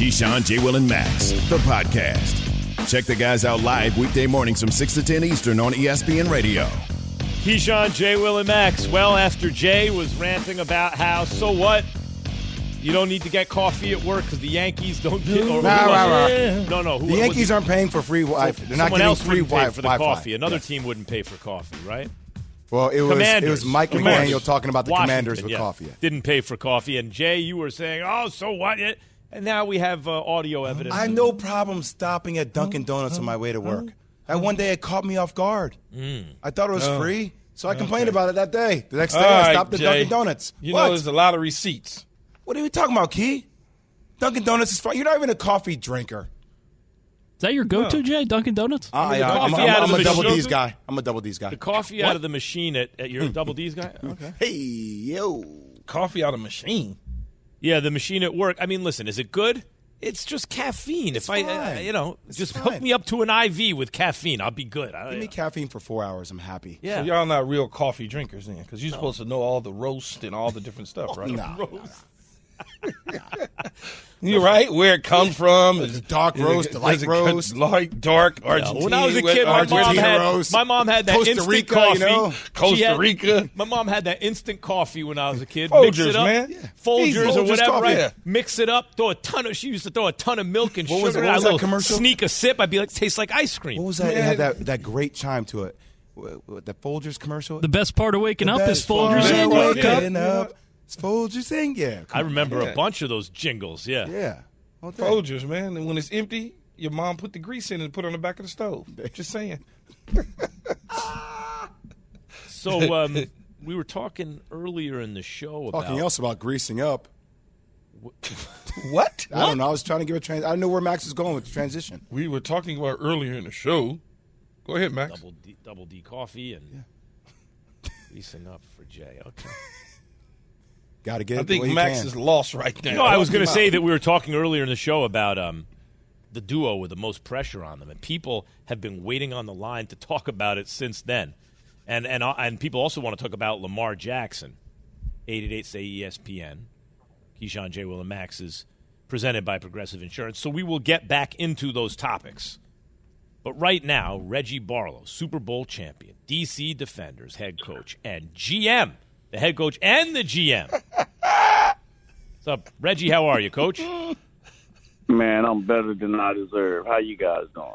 Keyshawn, J. Will, and Max, the podcast. Check the guys out live weekday mornings from 6 to 10 Eastern on ESPN Radio. Keyshawn, J. Will, and Max. Well, after Jay was ranting about how, so what? You don't need to get coffee at work because the Yankees don't get. Or, Nah, who nah, was it? nah. No, no. Who, The Yankees it? aren't paying for free Wi-Fi. They're not Someone getting else free wouldn't pay wi- for the Wi-Fi. coffee. Another Yes. team wouldn't pay for coffee, right? Well, it was it was Mike Commanders. McDaniel talking about the Washington, Commanders with yeah. coffee. Didn't pay for coffee, and Jay, you were saying, "Oh, so what?" Yeah. And now we have uh, audio evidence. I have no problem stopping at Dunkin' Donuts on my way to work. That one day it caught me off guard. Mm. I thought it was free, so I complained about it that day. The next day All I right, stopped at Jay. Dunkin' Donuts. You what? know, there's a lot of receipts. what are we talking about, Key? Dunkin' Donuts is fine. You're not even a coffee drinker. Is that your go-to, Jay? Dunkin' Donuts? I, the am coffee I'm, out of I'm the a double machine. D's guy. I'm a double D's guy. the coffee out of the machine at, at your Double D's guy. Okay. Hey yo. Coffee out of machine. Yeah, the machine at work. I mean, listen, is it good? It's just caffeine. It's if I, uh, fine. you know, It's just hook me up to an IV with caffeine, I'll be good. I, Give me caffeine for four hours. I'm happy. yeah. So y'all not real coffee drinkers then, because you're supposed to know all the roast and all the different stuff, right? Nah. You're right. Where it comes from? The dark roast, the light it roast. light, dark, Yeah, when I was a kid, my mom had my mom had that Costa instant Rica, coffee. you know? She Costa had- Rica. My mom had that instant coffee when I was a kid. Mix Folgers, it up, man. Yeah. Folgers Easy. or whatever. coffee, right? yeah. Mix it up. Throw a ton of. She used to throw a ton of milk and What sugar. was what was that commercial? Sneak a sip. I'd be like, tastes like ice cream. What was that? It had that, that great chime to it. What, what, the Folgers commercial. The best part of waking The up is best part Folgers of in. Yeah. waking up. It's Folgers in. Yeah. I remember Yeah. a bunch of those jingles. Yeah. Yeah. All. Folgers, man. And when it's empty, your mom put the grease in and put it on the back of the stove. Just saying. So um, we were talking earlier in the show about Talking else about greasing up. What? I don't know. I was trying to give a trans. I didn't know where Max is going with the transition. We were talking about earlier in the show. Go ahead, Max. double D, double D coffee and yeah. greasing up for Jay. Okay. Got to get I it the think way you Max can. is lost right now. No, I was going to say that we were talking earlier in the show about um, the duo with the most pressure on them, and people have been waiting on the line to talk about it since then, and and uh, and people also want to talk about Lamar Jackson. Eight eight eight say E ESPN. Keyshawn J. Will and Max is presented by Progressive Insurance, so we will get back into those topics. But right now, Reggie Barlow, Super Bowl champion, DC Defenders head coach, and GM, the head coach and the GM. What's up, Reggie? How are you, Coach? Man, I'm better than I deserve. How you guys doing?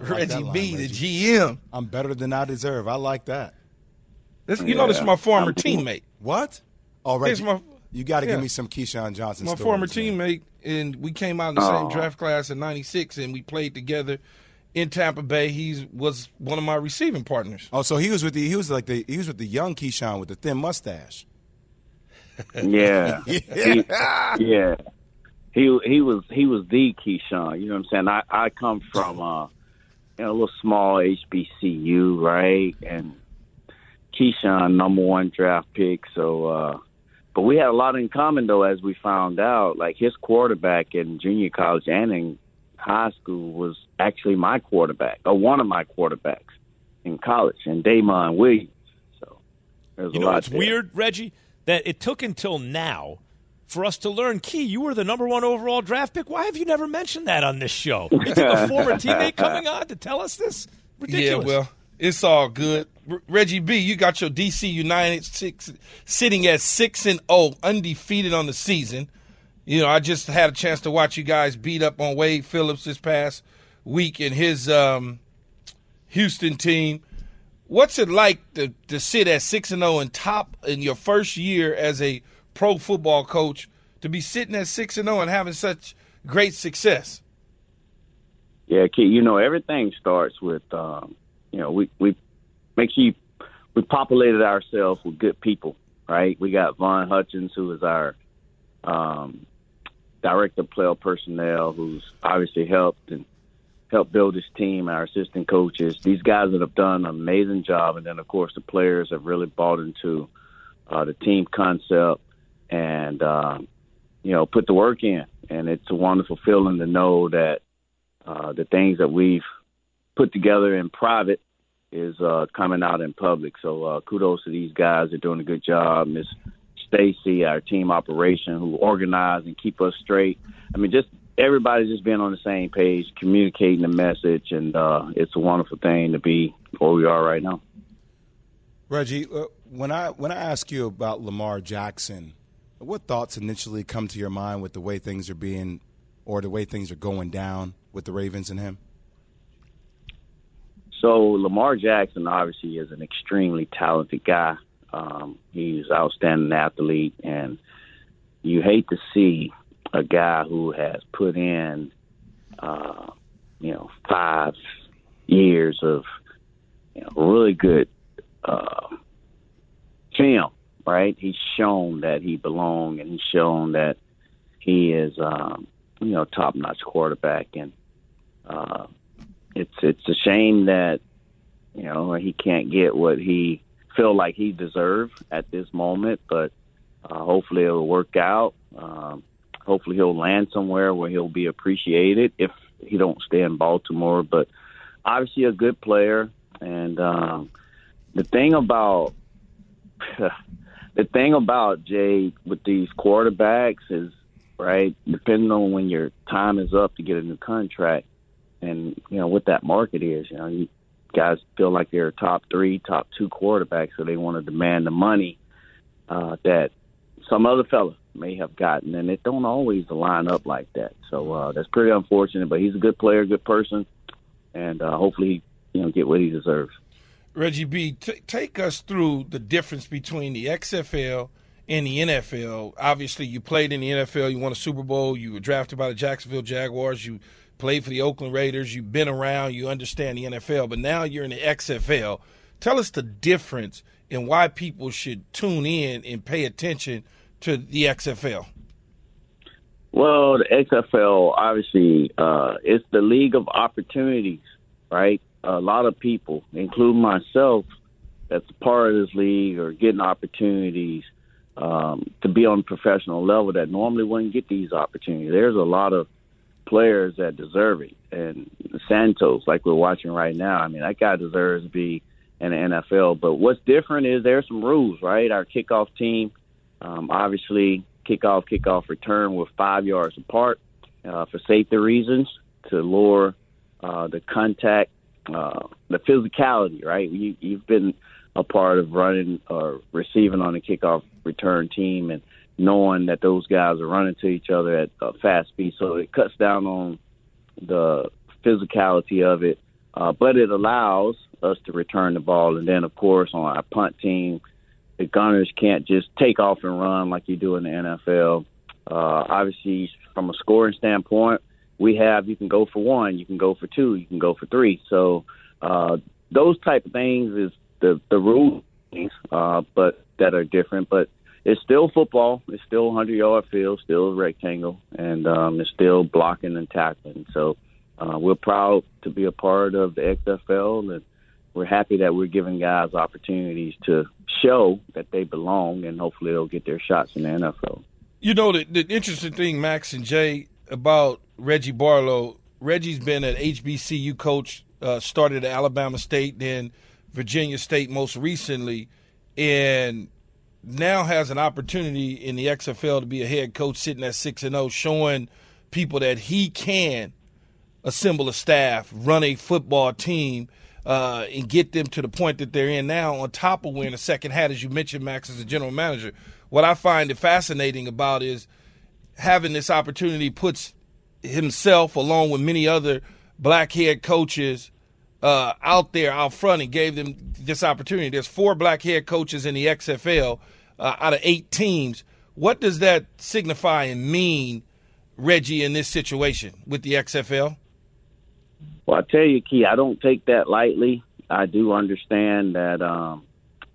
like Reggie line, B, the GM. I'm better than I deserve. I like that. This, you know, this is my former I'm- teammate. What? Oh, Reggie, my- you got to yeah. give me some Keyshawn Johnson. My stories, former man. teammate, and we came out in the same draft class in '96, and we played together in Tampa Bay. He was one of my receiving partners. Oh, so he was with the he was like the he was with the young Keyshawn with the thin mustache. Yeah, he, yeah. He he was he was the Keyshawn. You know what I'm saying? I I come from uh, you know, a little small HBCU, right? And Keyshawn, number one draft pick. So, uh, but we had a lot in common though, as we found out. Like his quarterback in junior college and in high school was actually my quarterback, or one of my quarterbacks in college, and Damon Williams. So there's You a know lot what's there. weird, Reggie? That it took until now for us to learn, Key, you were the number one overall draft pick. Why have you never mentioned that on this show? You took a former teammate coming on to tell us this? Ridiculous. Yeah, well, it's all good. R- Reggie B, you got your DC United six, sitting at six and zero, undefeated on the season. You know, I just had a chance to watch you guys beat up on Wade Phillips this past week and his um, Houston team. What's it like to, to sit at six and zero and top in your first year as a pro football coach to be sitting at six and zero and having such great success? Yeah, Key, you know, everything starts with, um, you know, we, we make sure you, we populated ourselves with good people, right? We got Von Hutchins, who is our um, director of player personnel, who's obviously helped and helped build this team, our assistant coaches. These guys that have done an amazing job, and then of course the players have really bought into uh, the team concept and uh, you know put the work in. And it's a wonderful feeling to know that uh, the things that we've put together in private is uh, coming out in public. So uh, kudos to these guys; they're doing a good job. Stacy, our team operation, who organize and keep us straight. I mean, just everybody's just being on the same page, communicating the message, and uh, it's a wonderful thing to be where we are right now. Reggie, uh, when I when I ask you about Lamar Jackson, what thoughts initially come to your mind with the way things are being, or the way things are going down with the Ravens and him? So Lamar Jackson obviously is an extremely talented guy. Um, he's an outstanding athlete, and you hate to see a guy who has put in, uh, you know, five years of you know, really good uh, film. Right? He's shown that he belongs, and he's shown that he is, um, you know, top-notch quarterback, and uh, it's it's a shame that you know he can't get what he feel like he deserves at this moment, but uh, hopefully it'll work out. Um, hopefully he'll land somewhere where he'll be appreciated if he don't stay in Baltimore. But obviously a good player, and um, the thing about the thing about Jay with these quarterbacks is right, depending on when your time is up to get a new contract, and you know what that market is. You know, you, guys feel like they're top three, top two quarterbacks, so they want to demand the money uh, that some other fella may have gotten, and it don't always line up like that. So uh, that's pretty unfortunate. But he's a good player, good person, and uh, hopefully, you know, get what he deserves. Reggie B, t- take us through the difference between the XFL and the NFL. Obviously, you played in the NFL, you won a Super Bowl, you were drafted by the Jacksonville Jaguars, you played for the Oakland Raiders, you've been around, you understand the NFL, but now you're in the XFL. Tell us the difference and why people should tune in and pay attention to the XFL. Well, the XFL obviously uh, it's the league of opportunities, right? A lot of people, including myself, that's part of this league are getting opportunities um, to be on a professional level that normally wouldn't get these opportunities. There's a lot of players that deserve it. And Santos, like we're watching right now, I mean, that guy deserves to be in the NFL. But what's different is there's some rules, right? Our kickoff team, um, obviously, kickoff, kickoff return with five yards apart uh, for safety reasons to lower uh, the contact, uh, the physicality, right? You, you've been a part of running or receiving on a kickoff return team, and knowing that those guys are running to each other at a fast speed. So it cuts down on the physicality of it, uh, but it allows us to return the ball. And then, of course, on our punt team, the gunners can't just take off and run like you do in the NFL. Uh, obviously, from a scoring standpoint, we have you can go for one, you can go for two, you can go for three. So uh, those type of things is the the rules, uh, but that are different. But it's still football. It's still 100 yard field, still a rectangle, and um, it's still blocking and tackling. So uh, we're proud to be a part of the XFL, and we're happy that we're giving guys opportunities to show that they belong, and hopefully they'll get their shots in the NFL. You know, the, the interesting thing, Max and Jay, about Reggie Barlow, Reggie's been an HBCU coach, uh, started at Alabama State, then Virginia State most recently, and now has an opportunity in the XFL to be a head coach sitting at 6 and 0 showing people that he can assemble a staff, run a football team uh, and get them to the point that they're in now on top of wearing a second hat as you mentioned Max as a general manager. What I find it fascinating about is having this opportunity puts himself along with many other black head coaches uh, out there out front and gave them this opportunity. There's four black head coaches in the XFL uh, out of eight teams. What does that signify and mean, Reggie, in this situation with the XFL? Well, I tell you, Key, I don't take that lightly. I do understand that, um,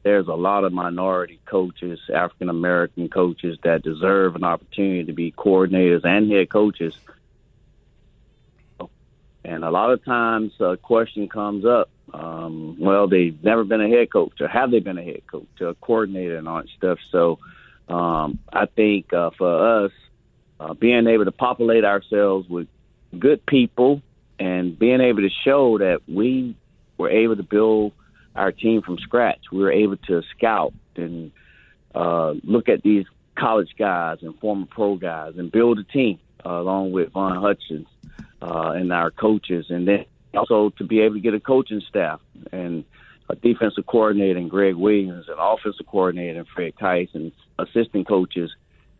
there's a lot of minority coaches, African American coaches that deserve an opportunity to be coordinators and head coaches. And a lot of times a question comes up, um, well, they've never been a head coach, or have they been a head coach, or a coordinator, and all that stuff. So um, I think uh, for us, uh, being able to populate ourselves with good people and being able to show that we were able to build our team from scratch. We were able to scout and uh, look at these college guys and former pro guys and build a team uh, along with Von Hutchins uh, and our coaches, and then also to be able to get a coaching staff and a defensive coordinator and Gregg Williams an offensive coordinator and Fred Kaiss and assistant coaches,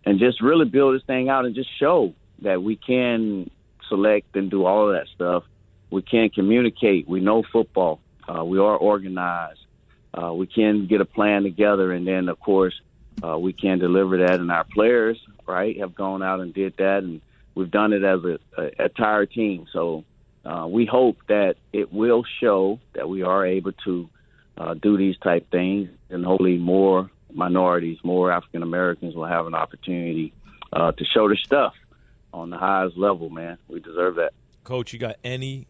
and just really build this thing out and just show that we can select and do all of that stuff. We can communicate. We know football. Uh, we are organized. Uh, we can get a plan together, and then of course uh, we can deliver that. And our players, right, have gone out and did that, and we've done it as a, a entire team. So uh, we hope that it will show that we are able to uh, do these type things, and hopefully more minorities, more African Americans will have an opportunity uh, to show their stuff on the highest level. Man, we deserve that. Coach, you got any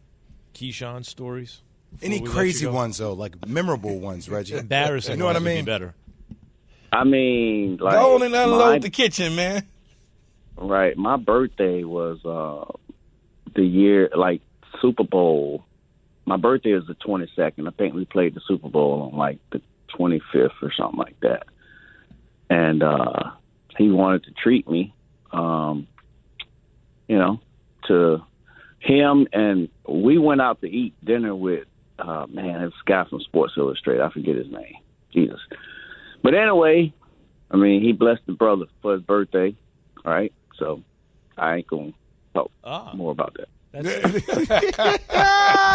Keyshawn stories? Any crazy ones though, like memorable ones, Reggie? Embarrassing. You know what I ones would be mean? better. I mean, like Go on and unload my- the kitchen, man. Right. My birthday was uh the year like Super Bowl. My birthday is the twenty second. I think we played the Super Bowl on like the twenty fifth or something like that. And uh he wanted to treat me. Um you know, to him and we went out to eat dinner with uh man, this guy from Sports Illustrated, I forget his name. Jesus. But anyway, I mean he blessed the brother for his birthday, right? So I ain't gonna talk Ah. more about that.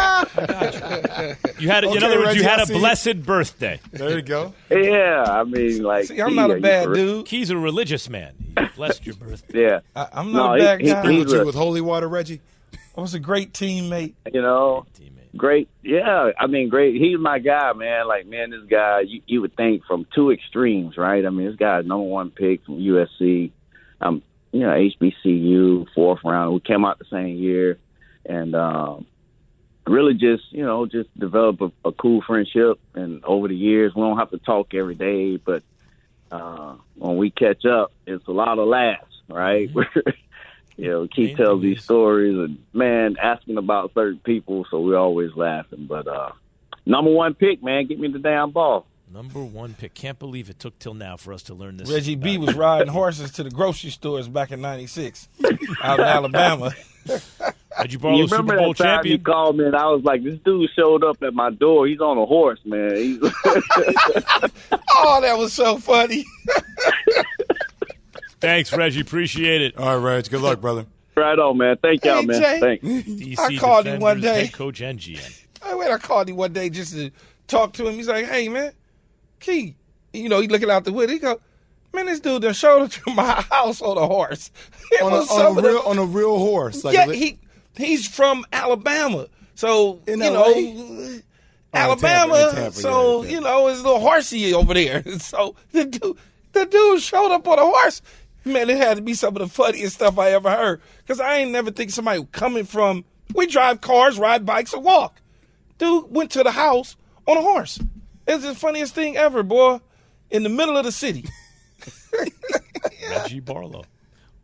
You had, in other words, Reggie, you had a see you. blessed birthday. There you go. Yeah, I mean, like See, I'm he- not a bad for- dude. He's a religious man. He blessed your birthday. Yeah, I, I'm not he- a bad he- guy. he- Sprinkled you with holy water, Reggie. I was a great teammate. you know, Teammate. great. Yeah, I mean, great. He's my guy, man. Like, man, this guy, you, you would think from two extremes, right? I mean, this guy's number one pick from USC. Um, you know, HBCU, fourth round. We came out the same year, and um, really just, you know, just develop a, a cool friendship. And over the years, we don't have to talk every day, but uh, when we catch up, it's a lot of laughs, right? you know, Keith tells these stories and man asking about certain people, so we're always laughing. But uh, number one pick, man, get me the damn ball. Number one pick. Can't believe it took till now for us to learn this. Reggie B was riding horses to the grocery stores back in '96 out in Alabama. Reggie Barlow, you remember Super Bowl that time you champion. called me and I was like, this dude showed up at my door. He's on a horse, man. He's Oh, that was so funny. Thanks, Reggie. Appreciate it. All right, Reg. Good luck, brother. right on, man. Thank y'all, Hey, man. Jay. Thanks. DC I called him one day. Coach NGN. I went. I called him one day just to talk to him. He's like, "Hey, man, Key, you know, he looking out the window. He go, man, this dude done showed up to my house on a horse. On a, on a of the- real on a real horse. Like yeah, li- he he's from Alabama, so In you LA? know, oh, Alabama. Tampa, Tampa, so yeah. you know, it's a little horsey over there. So the dude, the dude showed up on a horse. Man, it had to be some of the funniest stuff I ever heard. Cause I ain't never think somebody coming from. We drive cars, ride bikes, or walk. Dude went to the house on a horse. It's the funniest thing ever, boy. In the middle of the city. Reggie Barlow.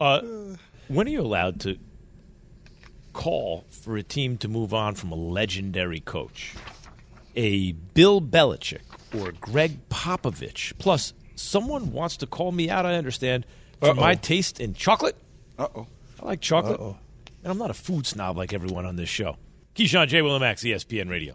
Uh, when are you allowed to call for a team to move on from a legendary coach? A Bill Belichick or Gregg Popovich? Plus, someone wants to call me out, I understand, for my taste in chocolate. Uh oh. I like chocolate. oh And I'm not a food snob like everyone on this show. Keyshawn J. Willimax, ESPN Radio.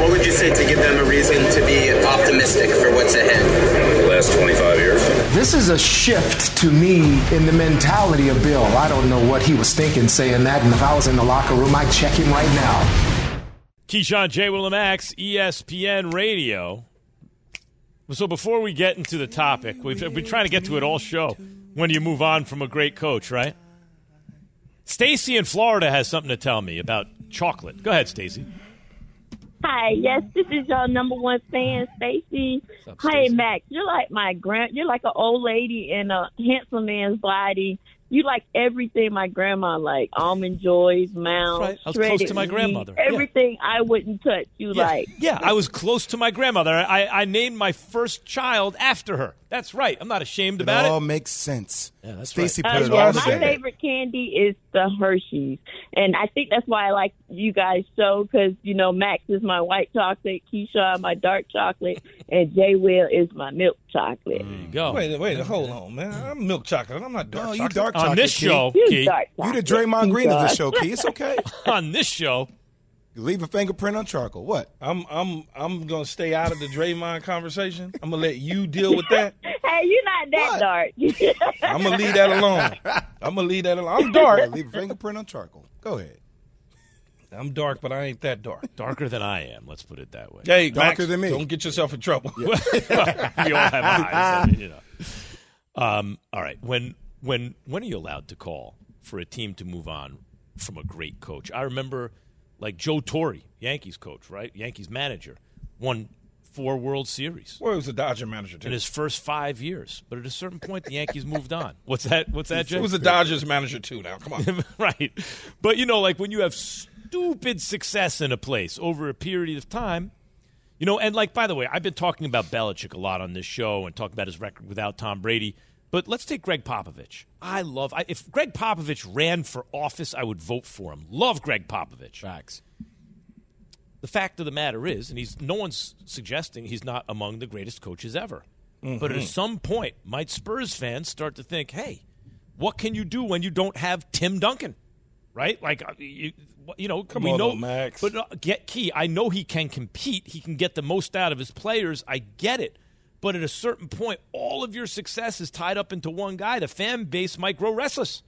What would you say to give them a reason to be optimistic for what's ahead? The last 25 years. This is a shift to me in the mentality of Bill. I don't know what he was thinking saying that, and if I was in the locker room, I'd check him right now. Keyshawn, J. Will, and Max, ESPN Radio. So before we get into the topic, we've been trying to get to it all show. When you move on from a great coach, right? Stacy in Florida has something to tell me about chocolate. Go ahead, Stacy. Hi, yes, this is your number one fan, Stacy. Hey, Max, you're like my grand. You're like an old lady in a handsome man's body. You like everything my grandma like almond joys, mounds, Right. I was close to my grandmother. Yeah. Everything I wouldn't touch. You Yeah, like? yeah, I was close to my grandmother. I, I named my first child after her. That's right. I'm not ashamed about It about all makes sense. Yeah, that's Stacy right. put Uh, it yeah, all my together. favorite candy is the Hershey's, and I think that's why I like you guys' so because you know Max is my white chocolate, Keisha my dark chocolate, and Jay Will is my milk chocolate. There you go. Wait, wait, hold on, man. I'm milk chocolate. I'm not dark No, you chocolate. dark On this Key. show, You Key, dark You the chocolate, Draymond Green of the show, Key. It's okay. on this show, You leave a fingerprint on charcoal. What? I'm I'm I'm gonna stay out of the Draymond conversation. I'm gonna let you deal with that. Hey, you're not that What? dark. I'm gonna leave that alone. I'm gonna leave that alone. I'm dark. Leave a fingerprint on charcoal. Go ahead. I'm dark, but I ain't that dark. darker than I am. Let's put it that way. Hey, Darker Max, than me. Don't get yourself in trouble. we all have eyes, I mean, you know. Um, all right. When when when are you allowed to call for a team to move on from a great coach? I remember like Joe Torre, Yankees coach, right? Yankees manager, won four World Series Well, he was a Dodger manager in his first five years. But at a certain point, the Yankees moved on. What's that? What's that, He Joe? was a Dodgers manager too. Now, come on. right. But you know, like when you have stupid success in a place over a period of time, you know, and like by the way, I've been talking about Belichick a lot on this show and talking about his record without Tom Brady. But let's take Gregg Popovich. I love I, if Gregg Popovich ran for office, I would vote for him. Love Gregg Popovich. Facts. The fact of the matter is, and he's no one's suggesting he's not among the greatest coaches ever. But at some point, might Spurs fans start to think, "Hey, what can you do when you don't have Tim Duncan?" Right? Like uh, you, you know, Come we on, know Max. But uh, get key. I know he can compete. He can get the most out of his players. I get it. But at a certain point, all of your success is tied up into one guy. The fan base might grow restless.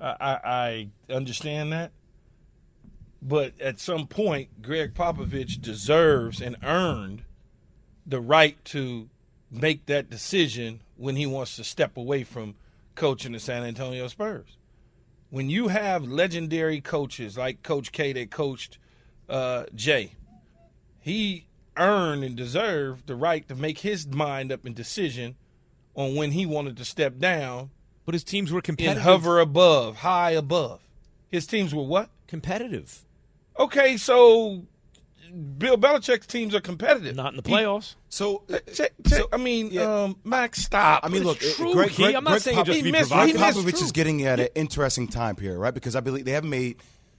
I, I, understand that. But at some point, Gregg Popovich deserves and earned the right to make that decision when he wants to step away from coaching the San Antonio Spurs. When you have legendary coaches like Coach K that coached uh, Jay, he earned and deserved the right to make his mind up and decision on when he wanted to step down But his teams were and competitive. hover above, high above. His teams were what? competitive. Okay, so Bill Belichick's teams are competitive. Not in the playoffs. So, uh, Check- check- so- I mean, yeah. um, Max, stop. I mean, look, it's uh, true, Greg, Greg, I'm not Greg saying it Pop- just be missed- provocative. Popovich is getting at an interesting time period, right? Because I believe they haven't made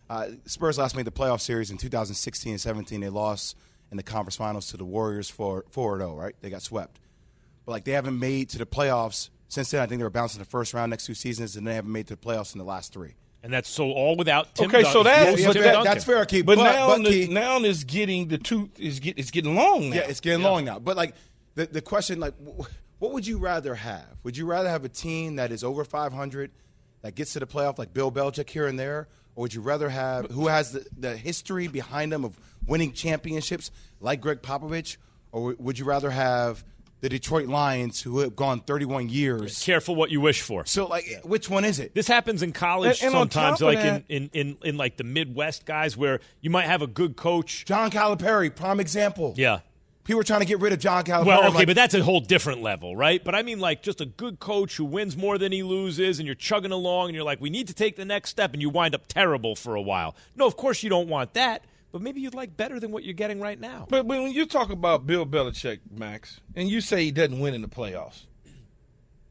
uh, Spurs last made the playoff series in 2016 and 17. They lost in the conference finals to the Warriors for 4 0, right? They got swept. But like they haven't made to the playoffs since then. I think they were bouncing the first round next two seasons, and they haven't made to the playoffs in the last three. And that's so all without Tim Okay, Duncan. so that- Most but Tim that- that's fair, Keith. but, But, now, but the, Key- now is getting the tooth is get it's getting long now. Yeah, it's getting long now. But like the the question, like, what would you rather have? Would you rather have a team that is over 500 that gets to the playoff, like Bill Belichick here and there, or would you rather have who has the, the history behind them of winning championships, like Gregg Popovich, or would you rather have the Detroit Lions, who have gone 31 years. Careful what you wish for. So, like, which one is it? This happens in college And- and sometimes, like that- in, in, in, in like the Midwest guys, where you might have a good coach. John Calipari, prime example. Yeah. People are trying to get rid of John Calipari. Well, okay, like, but that's a whole different level, right? But I mean, like, just a good coach who wins more than he loses, and you're chugging along, and you're like, we need to take the next step, and you wind up terrible for a while. No, of course you don't want that, but maybe you'd like better than what you're getting right now. But when you talk about Bill Belichick, Max, and you say he doesn't win in the playoffs,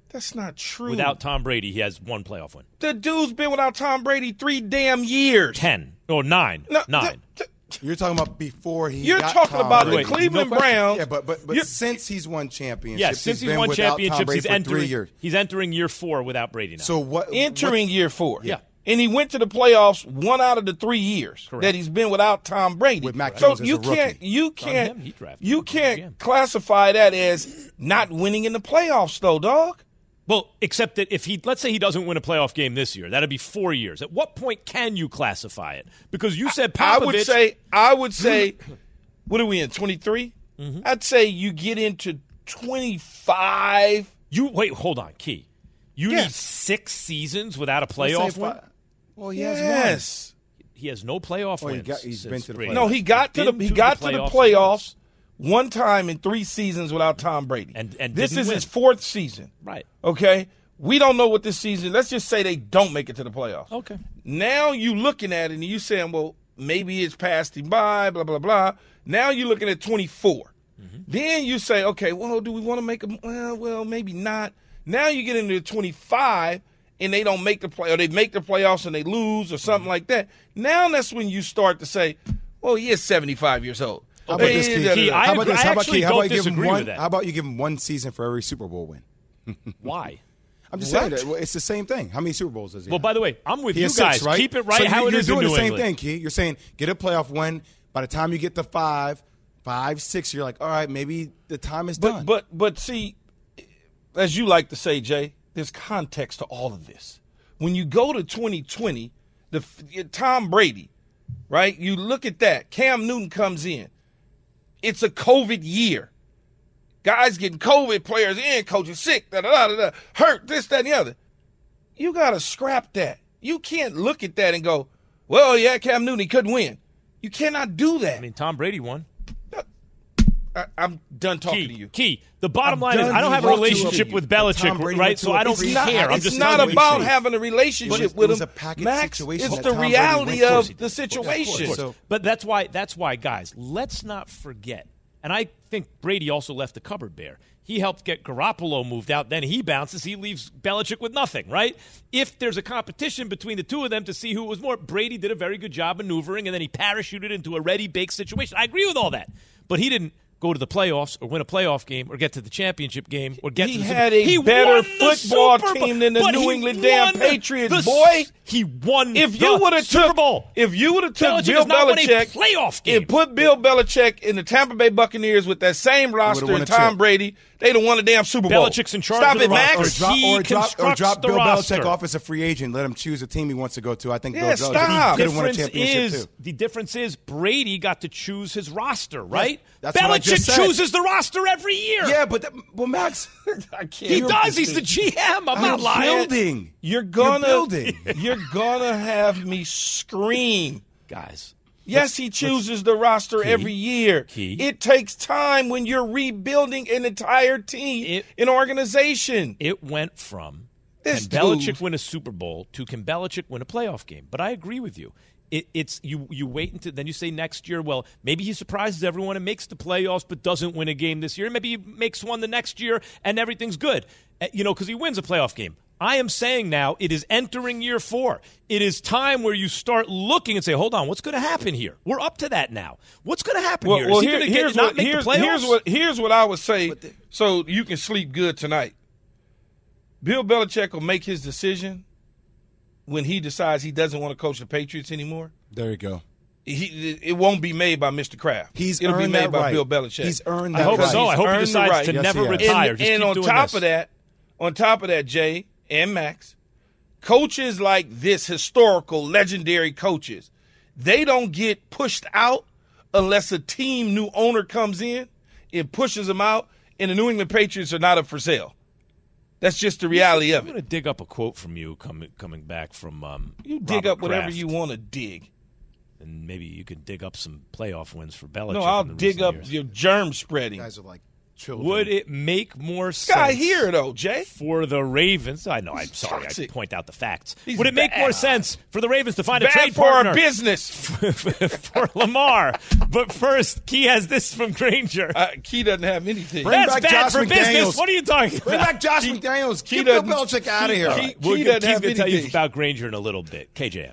that's not true. Without Tom Brady, he has one playoff win. the dude's been without Tom Brady three damn years. Ten. Or nine. No, nine. th- You're talking about before he. You're got talking Tom about the Cleveland question. Browns. Yeah, but but, but You're- since he's won championships, yeah, since he's been won championships, he's entering, three years. he's entering year four without Brady now. So what? entering year four. Yeah. And he went to the playoffs one out of the three years Correct. that he's been without Tom Brady. With Mac so Jones you can't you can't him, you can't classify that as not winning in the playoffs though, dog. Well, except that if he, let's say he doesn't win a playoff game this year, that'd be four years. At what point can you classify it? Because you said Popovich. I would say I would say what are we in 23? Mm-hmm. I'd say you get into 25 you wait. Hold on, Key. You Yes. need six seasons without a playoff win. Fi- Well, he has one. Yes. He has no playoff Well, he wins. got- he's since been to the playoffs. No, he got to the he got to the playoffs playoffs one time in 3 seasons without Tom Brady. And- and this didn't is win. his fourth season. Right. Okay? We don't know what this season. Let's just say they don't make it to the playoffs. Okay. Now you looking at it and you saying, well, maybe it's passed him by, blah blah blah. Now you're looking at 24. Mm-hmm. Then you say, okay, well, do we want to make them? Well, well, maybe not. Now you get into 25 and they don't make the play, or they make the playoffs and they lose, or Mm-hmm. something like that. Now that's when you start to say, well, he is 75 years old. How about this, Key? da, da, Key, How about this? How about Key? How about you give him one? How about you give him one season for every Super Bowl win? Why? I'm just What? saying that it's the same thing. How many Super Bowls does he? Well, have? by the way, I'm with He you guys. six, right? Keep it right So how you, you're doing in New the same England. thing, Key. You're saying get a playoff win. By the time you get to five, five, six, you're like, all right, maybe the time is But done. but but see, as you like to say, Jay, there's context to all of this. When you go to 2020, the Tom Brady, right? You look at that. Cam Newton comes in. It's a COVID year. Guys getting COVID, players in, coaches sick, da da da da, hurt, this, that, and the other. You gotta scrap that. You can't look at that and go, "Well, yeah, Cam Newton he couldn't win." You cannot do that. I mean, Tom Brady won. I, am done talking Key, to you. Key. The bottom I'm line is. I don't have a walked to a- relationship with Tom Belichick, Brady right? So I don't It's not, care. I'm it's just not telling you about having a relationship But it with was him. a Max, situation it's the Tom reality of the situation. So- But that's why that's why guys, let's not forget. And I think Brady also left the cupboard bare. He helped get Garoppolo moved out. Then he bounces. He leaves Belichick with nothing, right? If there's a competition between the two of them to see who was more, Brady did a very good job maneuvering, and then he parachuted into a ready baked situation. I agree with all that, but he didn't go to the playoffs or win a playoff game or get to the championship game or get He to the had a he better football team than the New England damn Patriots, the- boy. He won. If you the would have Super took, Bowl, if you would have took Belichick Bill has not won a Belichick playoff game. and put Bill Belichick in the Tampa Bay Buccaneers with that same roster and Tom chip. Brady, they'd have won a damn Super Bowl. Belichick's in charge Stop of the it, Max. roster. or drop, He or drop, or drop the Bill roster. Belichick off as a free agent. Let him choose a team he wants to go to. I think Yeah, Bill Belichick stop. could have won a difference championship is too. the difference is Brady got to choose his roster, right? that's what I Belichick just said. chooses the roster every year. Yeah, but that, well, Max, I can't. he does. He's the GM. I'm I'm not lying, building. You're gonna building. You're gonna have me scream. guys. Yes, he chooses the roster every year. Key. It takes time when you're rebuilding an entire team, It- an organization. It went from This can Belichick win a Super Bowl to can Belichick win a playoff game. But I agree with you. It, it's you. You wait until then. You say next year. Well, maybe he surprises everyone and makes the playoffs, but doesn't win a game this year. Maybe he makes one the next year and everything's good. Uh, You know, because he wins a playoff game. I am saying now it is entering year four. It is time where you start looking and say, "Hold on, what's going to happen here? We're up to that now. What's going to happen Well, here? well Is he here- going to here's, not what, make here's, the playoffs?" here's what here's what I would say, so you can sleep good tonight. Bill Belichick will make his decision when he decides he doesn't want to coach the Patriots anymore. There you go. He, it won't be made by Mr. Kraft. He's It'll be made that by right. Bill Belichick. He's earned I that hope right. so. I hope he earned decides right. to Yes, never retire. And, Just and keep on doing top this. of that, on top of that, Jay and Max, coaches like this, historical, legendary coaches, they don't get pushed out unless a team new owner comes in and pushes them out and the New England Patriots are not up for sale. That's just the reality I'm of it. I'm going to dig up a quote from you coming coming back from um, You dig Robert up whatever Kraft, you want to dig. and maybe you can dig up some playoff wins for Belichick. No, I'll dig up years. your germ spreading. guys are like children. Would it make more sense? Guy here though, Jay. for the Ravens. I know. I'm He's sorry. toxic. I point out the facts. He's Would it make more sense for the Ravens to find a Bad trade for partner our business. for Lamar? But first, Key has this from Grainger. Uh, Key doesn't have anything. Bring That's back bad Josh for business. What are you talking Bring about? back Josh McDaniels. Key Get Bill Belichick out of here. Key- We'll Key doesn't Key's have going to tell you about Grainger in a little bit. KJM.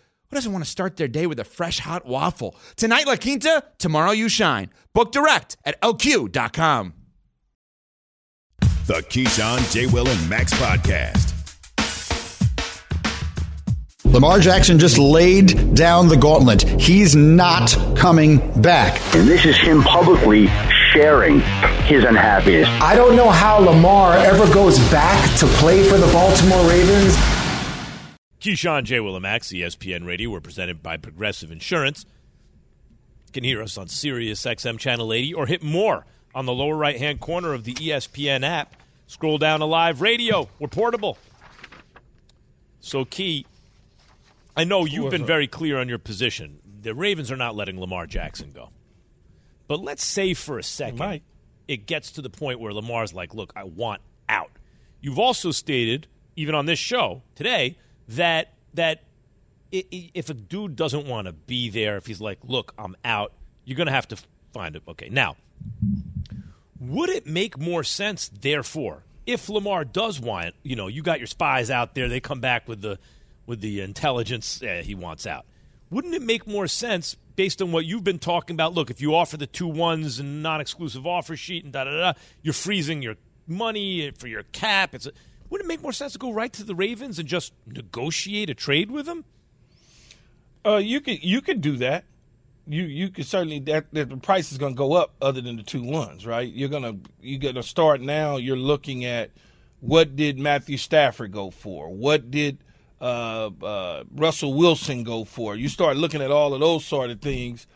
who doesn't want to start their day with a fresh hot waffle? Tonight, La Quinta, tomorrow, you shine. Book direct at lq.com. The Keyshawn, J. Will, and Max podcast. Lamar Jackson just laid down the gauntlet. He's not coming back. And this is him publicly sharing his unhappiness. I don't know how Lamar ever goes back to play for the Baltimore Ravens. Keyshawn, J. Will, and E ESPN Radio. We're presented by Progressive Insurance. You can hear us on Sirius XM Channel 80 or hit more on the lower right hand corner of the ESPN app. Scroll down to live radio. We're portable. So, Key, I know you've been very clear on your position. The Ravens are not letting Lamar Jackson go. But let's say for a second it gets to the point where Lamar's like, look, I want out. You've also stated, even on this show today, that that if a dude doesn't want to be there, if he's like, look, I'm out, you're going to have to find it. Okay. Now, would it make more sense, therefore, if Lamar does want, you know, you got your spies out there, they come back with the with the intelligence eh, he wants out. Wouldn't it make more sense based on what you've been talking about? Look, if you offer the two ones and non-exclusive offer sheet and da da da, you're freezing your money for your cap. It's a, wouldn't it make more sense to go right to the Ravens and just negotiate a trade with them? Uh, you could you could do that. You you could certainly that, that the price is going to go up other than the two ones, right? You're gonna you're gonna start now. You're looking at what did Matthew Stafford go for? What did uh, uh, Russell Wilson go for? You start looking at all of those sort of things.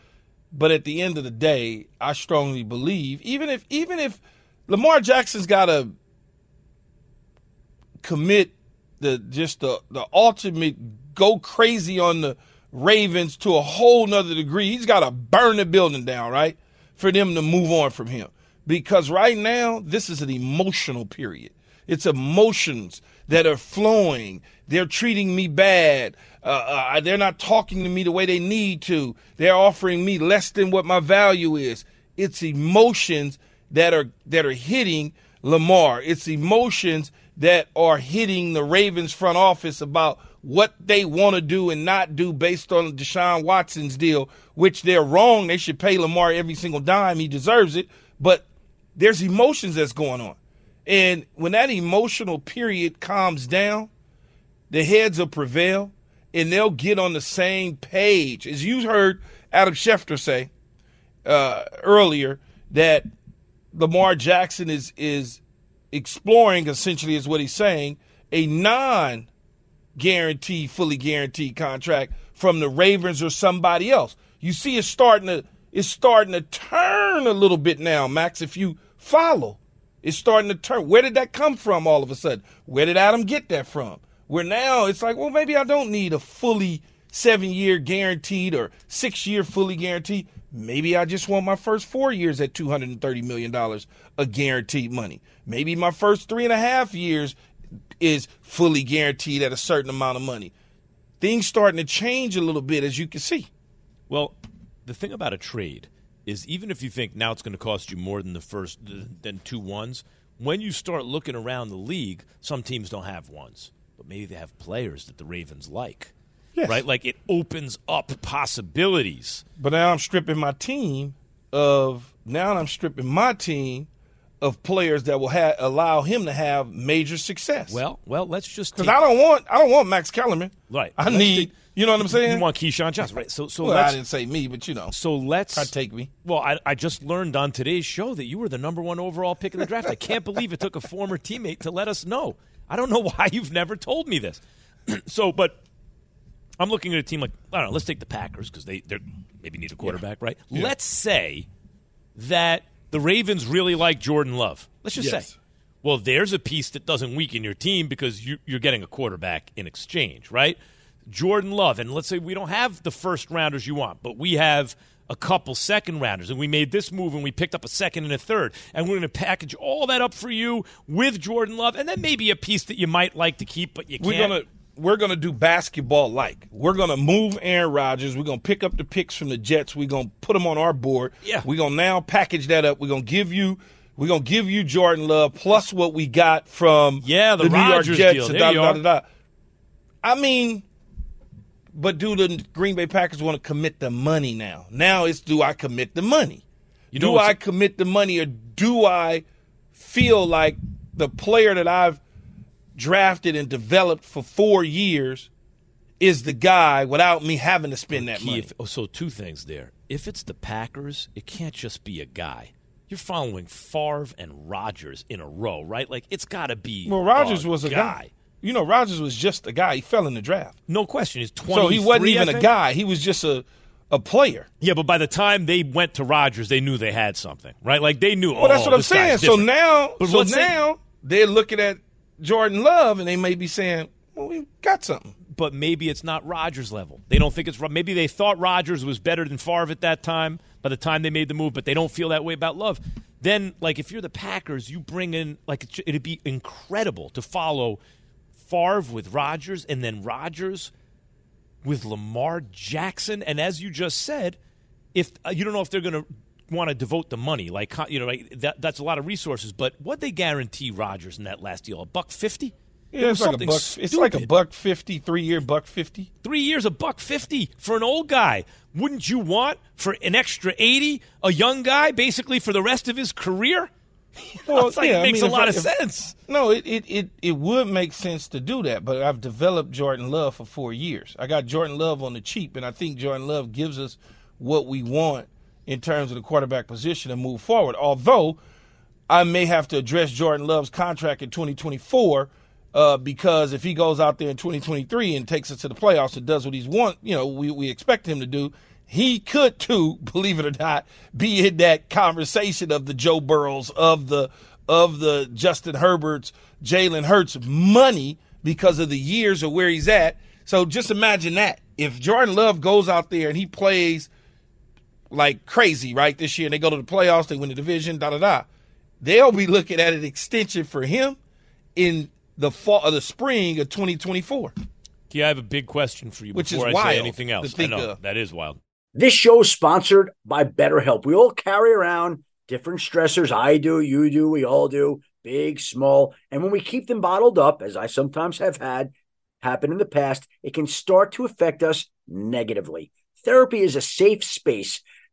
But at the end of the day, I strongly believe even if even if Lamar Jackson's got to commit the just the the ultimate go crazy on the Ravens to a whole nother degree. He's got to burn the building down, right? For them to move on from him. Because right now, this is an emotional period. It's emotions that are flowing. They're treating me bad. Uh, uh, they're not talking to me the way they need to. They're offering me less than what my value is. It's emotions that are that are hitting Lamar. It's emotions that are hitting the Ravens front office about what they want to do and not do based on Deshaun Watson's deal, which they're wrong. They should pay Lamar every single dime. He deserves it. But there's emotions that's going on. And when that emotional period calms down, the heads will prevail and they'll get on the same page. As you heard Adam Schefter say uh, earlier, that Lamar Jackson is is exploring essentially is what he's saying a non guaranteed, fully guaranteed contract from the Ravens or somebody else. You see it's starting to it's starting to turn a little bit now, Max, if you follow. It's starting to turn. Where did that come from all of a sudden? Where did Adam get that from? Where now it's like, well, maybe I don't need a fully seven year guaranteed or six year fully guaranteed. Maybe I just want my first four years at $230 million of guaranteed money. Maybe my first three and a half years is fully guaranteed at a certain amount of money. Things starting to change a little bit, as you can see. Well, the thing about a trade is even if you think now it's going to cost you more than the first than two ones, when you start looking around the league, some teams don't have ones, but maybe they have players that the Ravens like. Yes. Right? Like it opens up possibilities. But now I'm stripping my team of now I'm stripping my team of players that will ha- allow him to have major success. Well, well, let's just because I don't want I don't want Max Kellerman. Right. I Let's need take- you know what I'm saying. You want Keyshawn Johnson, right? So, so well, let's, I didn't say me, but you know. So let's to take me. Well, I, I just learned on today's show that you were the number one overall pick in the draft. I can't believe it took a former teammate to let us know. I don't know why you've never told me this. so, but I'm looking at a team like I don't know. Let's take the Packers because they they maybe need a quarterback, right? Yeah. Let's say that the Ravens really like Jordan Love. Let's just Yes. say. Well, there's a piece that doesn't weaken your team because you, you're getting a quarterback in exchange, right? Jordan Love, and let's say we don't have the first rounders you want, but we have a couple second rounders, and we made this move and we picked up a second and a third, and we're going to package all that up for you with Jordan Love, and then maybe a piece that you might like to keep, but you can't. We're gonna we're gonna do basketball like. We're gonna move Aaron Rodgers. We're gonna pick up the picks from the Jets. We're gonna put them on our board. Yeah. We're gonna now package that up. We're gonna give you we're gonna give you Jordan Love plus what we got from Yeah, the New York Jets da, you da, are. da, da, da. I mean, but do the Green Bay Packers want to commit the money now? Now it's do I commit the money? You know do I commit the money or do I feel like the player that I've drafted and developed for four years is the guy without me having to spend that money? if- oh, so two things there. If it's the Packers, it can't just be a guy. You're following Favre and Rodgers in a row, right? Like it's got to be. well, Rodgers a was a guy. You know, Rodgers was just a guy. He fell in the draft. No question. He's twenty. So he wasn't even a guy. He was just a, a player. Yeah, but by the time they went to Rodgers, they knew they had something, right? Like they knew. Well, that's oh, what I'm saying. So now, But so let's say- now they're looking at Jordan Love and they may be saying, well, we got something. but maybe it's not Rodgers level. They don't think it's maybe they thought Rodgers was better than Favre at that time. By the time they made the move, but they don't feel that way about Love. Then, like if you're the Packers, you bring in like it- it'd be incredible to follow Favre with Rodgers and then Rodgers with Lamar Jackson. And as you just said, if uh, you don't know if they're going to want to devote the money, like you know, like, that, that's a lot of resources. But what they guarantee Rodgers in that last deal, a buck fifty? Yeah, it's like a buck. It's like a buck fifty, three year buck fifty. Three years, a buck fifty for an old guy. Wouldn't you want for an extra eighty a young guy, basically for the rest of his career? Well, It's like, yeah, it I makes mean, a lot I- of if- sense. No, it, it, it, it would make sense to do that, but I've developed Jordan Love for four years. I got Jordan Love on the cheap, and I think Jordan Love gives us what we want in terms of the quarterback position and move forward. Although I may have to address Jordan Love's contract in 2024 uh, because if he goes out there in 2023 and takes us to the playoffs and does what he's want, you know, we, we expect him to do. He could too, believe it or not, be in that conversation of the Joe Burrows, of the of the Justin Herberts, Jalen Hurts money because of the years of where he's at. So just imagine that. If Jordan Love goes out there and he plays like crazy, right, this year, and they go to the playoffs, they win the division, da da da, they'll be looking at an extension for him in the fall of the spring of 2024. Yeah, I have a big question for you Which is before I wild say anything else. I know of. that is wild. This show is sponsored by BetterHelp. We all carry around different stressors. I do, you do, we all do, big, small. And when we keep them bottled up, as I sometimes have had happen in the past, it can start to affect us negatively. Therapy is a safe space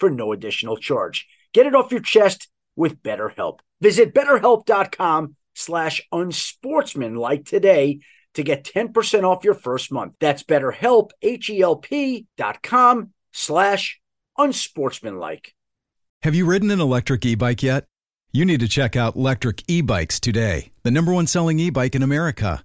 for no additional charge. Get it off your chest with BetterHelp. Visit betterhelp.com slash unsportsmanlike today to get 10% off your first month. That's betterhelp, H-E-L-P dot com slash unsportsmanlike. Have you ridden an electric e bike yet? You need to check out Electric E Bikes today, the number one selling e bike in America.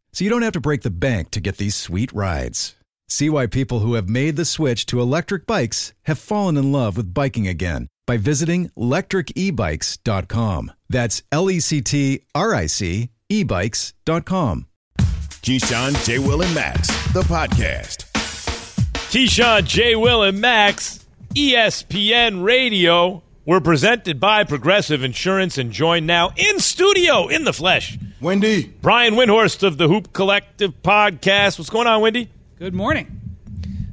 so you don't have to break the bank to get these sweet rides. See why people who have made the switch to electric bikes have fallen in love with biking again by visiting lectricebikes.com. That's L E C T R I C ebikes.com. Keyshawn, J. Will, and Max, the podcast. Keyshawn, J. Will, and Max, ESPN Radio. We're presented by Progressive Insurance and joined now in studio in the flesh. Wendy. Brian Windhorst of the Hoop Collective podcast. What's going on, Wendy? Good morning.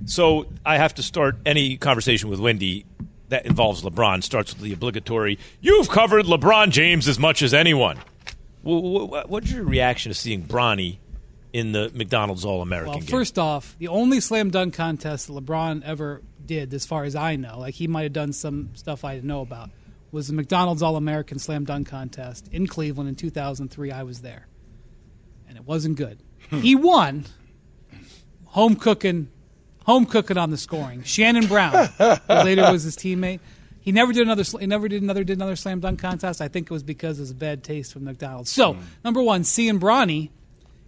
So I have to start any conversation with Wendy that involves LeBron starts with the obligatory. You've covered LeBron James as much as anyone. What's your reaction to seeing Bronny in the McDonald's All American Well, game? first off, the only slam dunk contest that LeBron ever did, as far as I know, like he might have done some stuff I didn't know about, was the McDonald's All American Slam Dunk Contest in Cleveland in 2003. I was there, and it wasn't good. Hmm. he won. Home cooking, home cooking on the scoring. Shannon Brown, later was his teammate. He never did another. He never did another. Did another slam dunk contest. I think it was because of his bad taste from McDonald's. So hmm. number one, seeing Bronny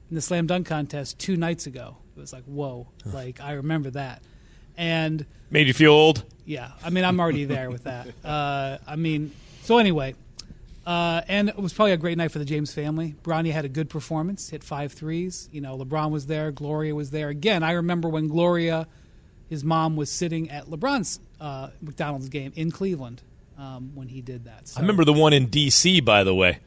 in the slam dunk contest two nights ago, it was like whoa. Like I remember that, and Made you feel old? Yeah, I mean, I'm already there with that. Uh, I mean, so anyway, uh, and it was probably a great night for the James family. Bronny had a good performance, hit five threes. You know, LeBron was there, Gloria was there. Again, I remember when Gloria, his mom, was sitting at LeBron's uh, McDonald's game in Cleveland um, when he did that. So, I remember the one in D.C. By the way,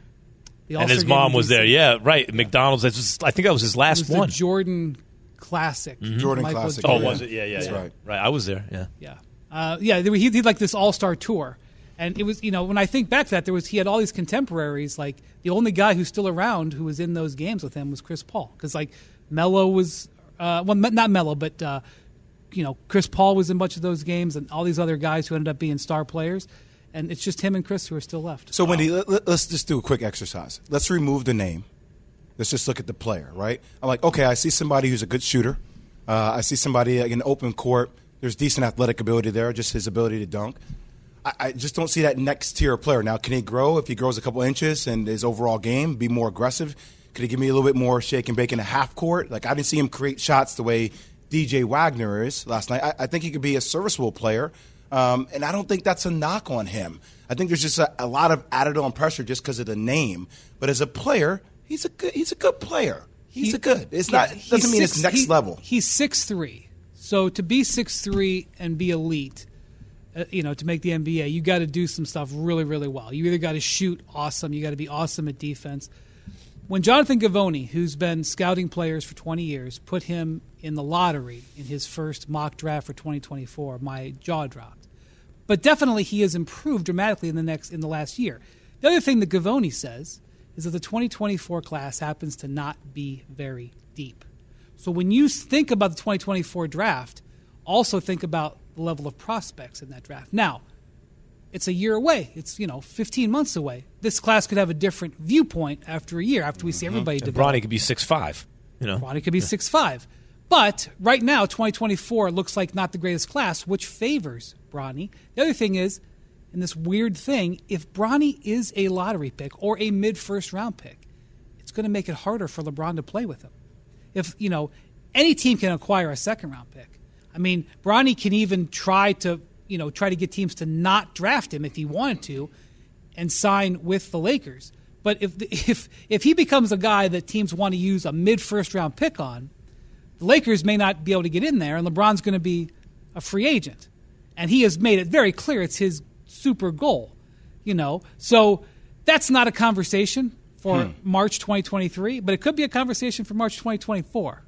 The and his mom was there. Yeah, right. McDonald's. That was, I think that was his it last was the one. Jordan Classic. Jordan Michael Classic, oh, was it? Yeah, yeah, That's yeah. right. Right. I was there. Yeah. Yeah, uh, yeah. He did like this All Star tour, and it was you know when I think back to that, there was he had all these contemporaries. Like the only guy who's still around who was in those games with him was Chris Paul, because like Melo was, uh, well, not Melo, but uh, you know Chris Paul was in a bunch of those games, and all these other guys who ended up being star players, and it's just him and Chris who are still left. So, Wendy, let, let's just do a quick exercise. Let's remove the name. Let's just look at the player, right? I'm like, okay, I see somebody who's a good shooter. Uh, I see somebody in open court. There's decent athletic ability there, just his ability to dunk. I, I just don't see that next tier player. Now, can he grow if he grows a couple inches and his overall game be more aggressive? Could he give me a little bit more shake and bake in a half court? Like, I didn't see him create shots the way DJ Wagner is last night. I, I think he could be a serviceable player. Um, and I don't think that's a knock on him. I think there's just a, a lot of added on pressure just because of the name. But as a player, he's a good, he's a good player. He's He- a good. It's yeah, not it doesn't mean six- it's next he- level. He's six three, so to be six three and be elite, uh, you know, to make the NBA, you got to do some stuff really, really well. You either got to shoot awesome, you got to be awesome at defense. When Jonathan Givony, who's been scouting players for 20 years, put him in the lottery in his first mock draft for 2024, my jaw dropped. But definitely, he has improved dramatically in the next in the last year. The other thing that Givony says is that the 2024 class happens to not be very deep. So when you think about the 2024 draft, also think about the level of prospects in that draft. Now, it's a year away. It's you know 15 months away. This class could have a different viewpoint after a year after we see mm-hmm. everybody And develop. Bronny could be six five. You know, Bronny could be six five. But right now, 2024 looks like not the greatest class, which favors Bronny. The other thing is, and this weird thing, if Bronny is a lottery pick or a mid first round pick, it's going to make it harder for LeBron to play with him. If you know, any team can acquire a second round pick. I mean, Bronny can even try to you know try to get teams to not draft him if he wanted to, and sign with the Lakers. But if if if he becomes a guy that teams want to use a mid first round pick on, the Lakers may not be able to get in there, and LeBron's going to be a free agent, and he has made it very clear it's his super goal. You know, so that's not a conversation for Hmm. March 2023, but it could be a conversation for March 2024.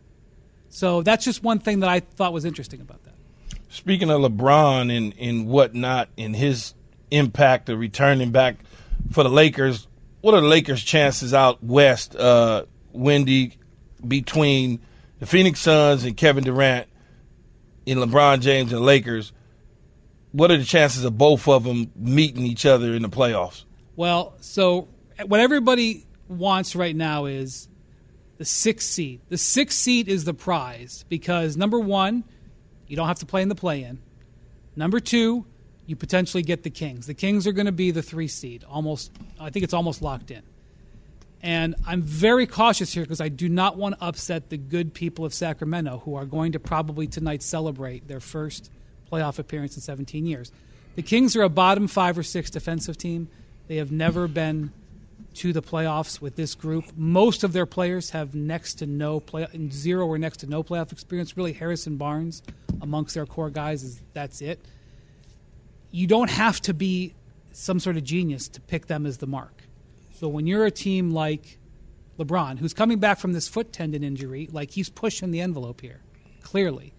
So that's just one thing that I thought was interesting about that. Speaking of LeBron and, and whatnot and his impact of returning back for the Lakers, what are the Lakers' chances out west, uh, Wendy, between the Phoenix Suns and Kevin Durant and LeBron James and Lakers, what are the chances of both of them meeting each other in the playoffs? Well, so what everybody wants right now is the sixth seed. The sixth seed is the prize because number one, you don't have to play in the play in. Number two, you potentially get the Kings. The Kings are going to be the three seed. Almost, I think it's almost locked in. And I'm very cautious here because I do not want to upset the good people of Sacramento who are going to probably tonight celebrate their first playoff appearance in 17 years. The Kings are a bottom five or six defensive team. They have never been to the playoffs with this group. Most of their players have next to no play, zero or next to no playoff experience. Really, Harrison Barnes amongst their core guys is that's it. You don't have to be some sort of genius to pick them as the mark. So when you're a team like LeBron, who's coming back from this foot tendon injury, like he's pushing the envelope here, clearly,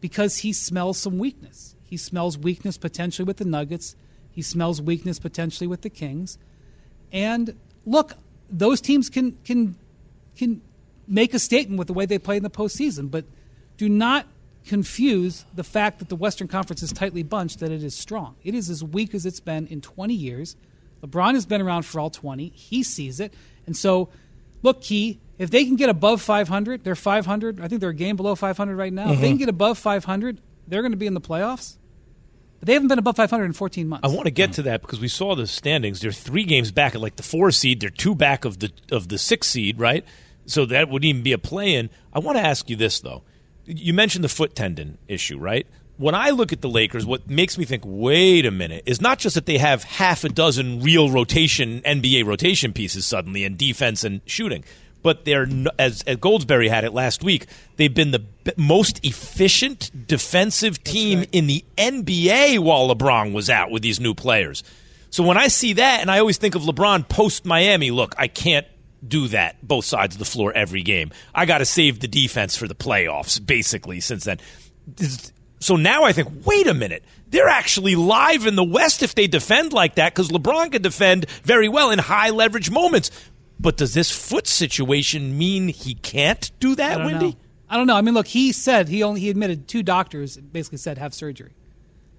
because he smells some weakness. He smells weakness potentially with the Nuggets. He smells weakness potentially with the Kings. And look, those teams can can can make a statement with the way they play in the postseason, but do not confuse the fact that the Western Conference is tightly bunched that it is strong. It is as weak as it's been in 20 years. LeBron has been around for all 20. He sees it. And so, look, Key, if they can get above 500, they're 500. I think they're a game below 500 right now. Mm-hmm. If they can get above 500, they're going to be in the playoffs. They haven't been above 500 in 14 months. I want to get to that because we saw the standings. They're three games back at like the four seed. They're two back of the of the six seed, right? So that wouldn't even be a play in. I want to ask you this though. You mentioned the foot tendon issue, right? When I look at the Lakers, what makes me think, wait a minute, is not just that they have half a dozen real rotation, NBA rotation pieces suddenly in defense and shooting but they're as, as Goldsberry had it last week. They've been the most efficient defensive team right. in the NBA while LeBron was out with these new players. So when I see that, and I always think of LeBron post Miami, look, I can't do that both sides of the floor every game. I got to save the defense for the playoffs, basically. Since then, so now I think, wait a minute. They're actually live in the West if they defend like that because LeBron can defend very well in high leverage moments. But does this foot situation mean he can't do that, I Wendy? Know. I don't know. I mean, look, he said he only he admitted two doctors basically said have surgery.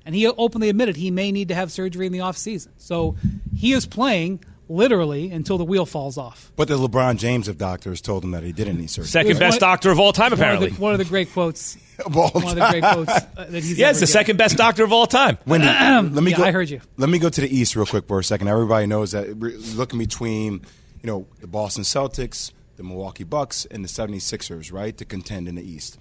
And he openly admitted he may need to have surgery in the offseason. So he is playing literally until the wheel falls off. But the LeBron James of doctors told him that he didn't need surgery. Second best one, doctor of all time, apparently. One of the, one of the great quotes. of all one of the great quotes uh, that he's Yeah, it's the given. second best doctor of all time. Wendy, let me yeah, go. I heard you. Let me go to the East real quick for a second. Everybody knows that we're looking between you know, the Boston Celtics, the Milwaukee Bucks, and the 76ers, right, to contend in the East.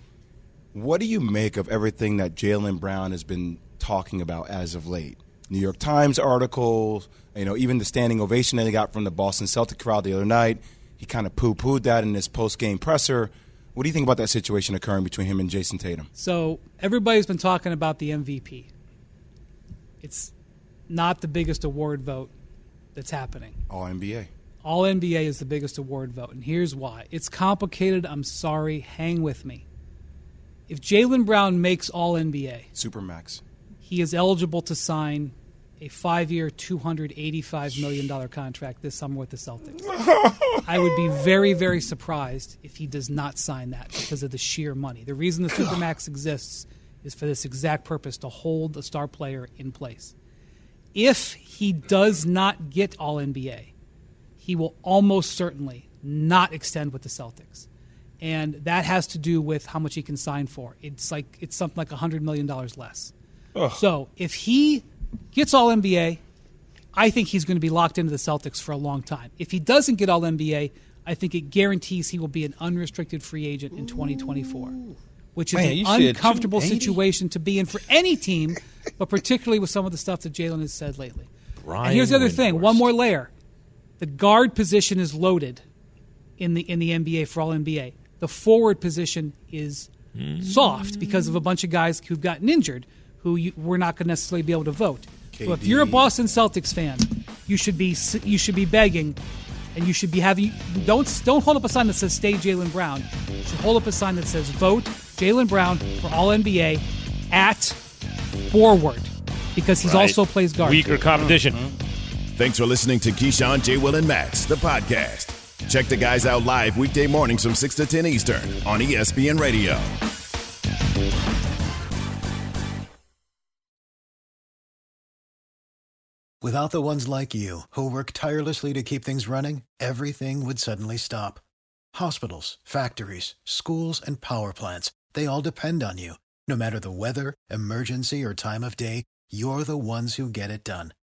What do you make of everything that Jaylen Brown has been talking about as of late? New York Times articles, you know, even the standing ovation that he got from the Boston Celtic crowd the other night. He kind of poo pooed that in his post game presser. What do you think about that situation occurring between him and Jayson Tatum? So, everybody's been talking about the MVP. It's not the biggest award vote that's happening. All NBA. All NBA is the biggest award vote, and here's why. It's complicated. I'm sorry. Hang with me. If Jaylen Brown makes All NBA, Supermax, he is eligible to sign a five-year, two hundred eighty-five million dollar contract this summer with the Celtics. I would be very, very surprised if he does not sign that because of the sheer money. The reason the Supermax exists is for this exact purpose to hold a star player in place. If he does not get All NBA, he will almost certainly not extend with the Celtics. And that has to do with how much he can sign for. It's like it's something like $100 million less. Ugh. So if he gets all NBA, I think he's going to be locked into the Celtics for a long time. If he doesn't get all NBA, I think it guarantees he will be an unrestricted free agent in 2024, which is Man, an uncomfortable situation to be in for any team, but particularly with some of the stuff that Jaylen has said lately. Brian and here's the other Windhorst. thing one more layer the guard position is loaded in the in the NBA for all NBA. The forward position is soft because of a bunch of guys who've gotten injured who you, we're not going to necessarily be able to vote. So if you're a Boston Celtics fan, you should be you should be begging and you should be having don't don't hold up a sign that says stay Jaylen Brown. You should hold up a sign that says vote Jaylen Brown for all NBA at forward because he's Right. also plays guard. Weaker competition. Mm-hmm. Thanks for listening to Keyshawn, J. Will, and Max, the podcast. Check the guys out live weekday mornings from 6 to 10 Eastern on ESPN Radio. Without the ones like you, who work tirelessly to keep things running, everything would suddenly stop. Hospitals, factories, schools, and power plants, they all depend on you. No matter the weather, emergency, or time of day, you're the ones who get it done.